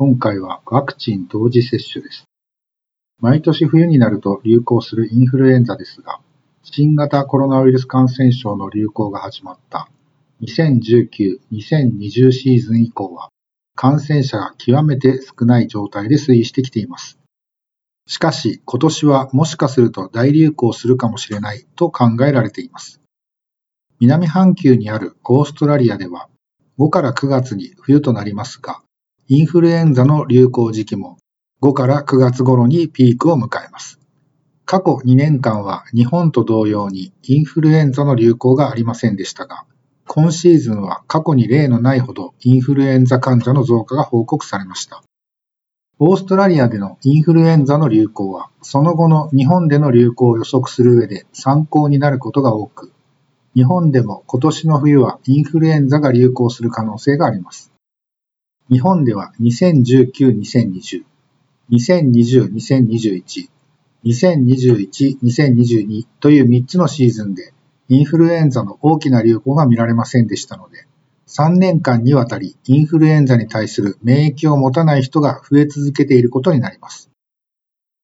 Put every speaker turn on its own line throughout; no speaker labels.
今回はワクチン同時接種です。毎年冬になると流行するインフルエンザですが、新型コロナウイルス感染症の流行が始まった2019-2020シーズン以降は、感染者が極めて少ない状態で推移してきています。しかし、今年はもしかすると大流行するかもしれないと考えられています。南半球にあるオーストラリアでは、5から9月に冬となりますが、インフルエンザの流行時期も5から9月頃にピークを迎えます。過去2年間は日本と同様にインフルエンザの流行がありませんでしたが、今シーズンは過去に例のないほどインフルエンザ患者の増加が報告されました。オーストラリアでのインフルエンザの流行は、その後の日本での流行を予測する上で参考になることが多く、日本でも今年の冬はインフルエンザが流行する可能性があります。日本では2019-2020、2020-2021、2021-2022という3つのシーズンでインフルエンザの大きな流行が見られませんでしたので、3年間にわたりインフルエンザに対する免疫を持たない人が増え続けていることになります。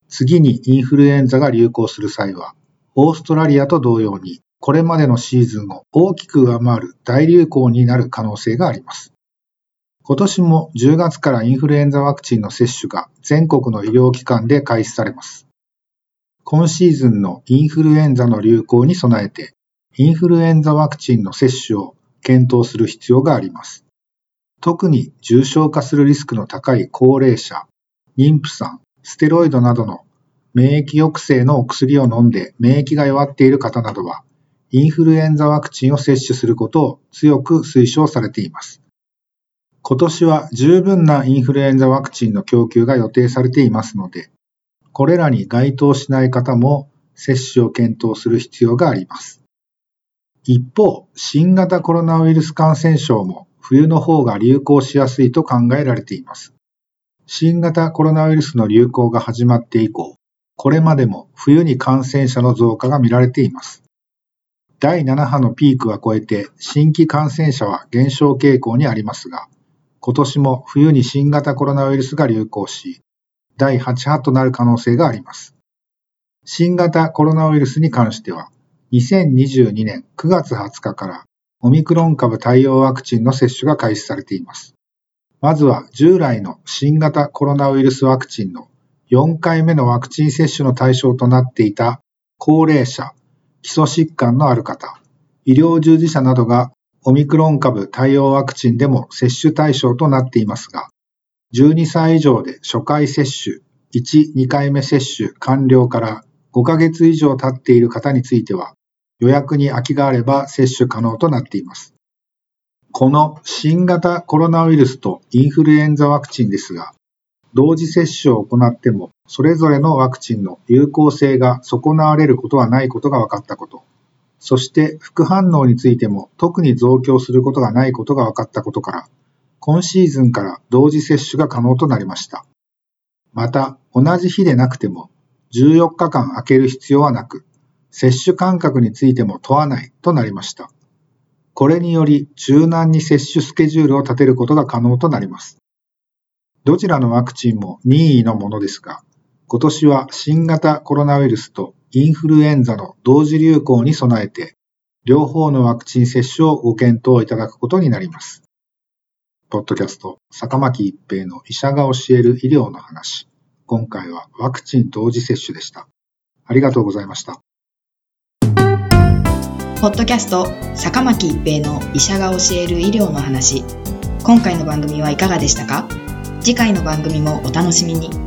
次にインフルエンザが流行する際は、オーストラリアと同様にこれまでのシーズンを大きく上回る大流行になる可能性があります。今年も10月からインフルエンザワクチンの接種が全国の医療機関で開始されます。今シーズンのインフルエンザの流行に備えて、インフルエンザワクチンの接種を検討する必要があります。特に重症化するリスクの高い高齢者、妊婦さん、ステロイドなどの免疫抑制のお薬を飲んで免疫が弱っている方などは、インフルエンザワクチンを接種することを強く推奨されています。今年は十分なインフルエンザワクチンの供給が予定されていますので、これらに該当しない方も接種を検討する必要があります。一方、新型コロナウイルス感染症も冬の方が流行しやすいと考えられています。新型コロナウイルスの流行が始まって以降、これまでも冬に感染者の増加が見られています。第7波のピークは超えて新規感染者は減少傾向にありますが、今年も冬に新型コロナウイルスが流行し、第8波となる可能性があります。新型コロナウイルスに関しては、2022年9月20日からオミクロン株対応ワクチンの接種が開始されています。まずは従来の新型コロナウイルスワクチンの4回目のワクチン接種の対象となっていた高齢者、基礎疾患のある方、医療従事者などがオミクロン株対応ワクチンでも接種対象となっていますが、12歳以上で初回接種、1、2回目接種完了から5ヶ月以上経っている方については、予約に空きがあれば接種可能となっています。この新型コロナウイルスとインフルエンザワクチンですが、同時接種を行っても、それぞれのワクチンの有効性が損なわれることはないことが分かったこと。そして副反応についても特に増強することがないことが分かったことから、今シーズンから同時接種が可能となりました。また、同じ日でなくても14日間空ける必要はなく、接種間隔についても問わないとなりました。これにより柔軟に接種スケジュールを立てることが可能となります。どちらのワクチンも任意のものですが、今年は新型コロナウイルスとインフルエンザの同時流行に備えて、両方のワクチン接種をご検討いただくことになります。ポッドキャスト、坂巻一平の医者が教える医療の話。今回はワクチン同時接種でした。ありがとうございました。
ポッドキャスト、坂巻一平の医者が教える医療の話。今回の番組はいかがでしたか？次回の番組もお楽しみに。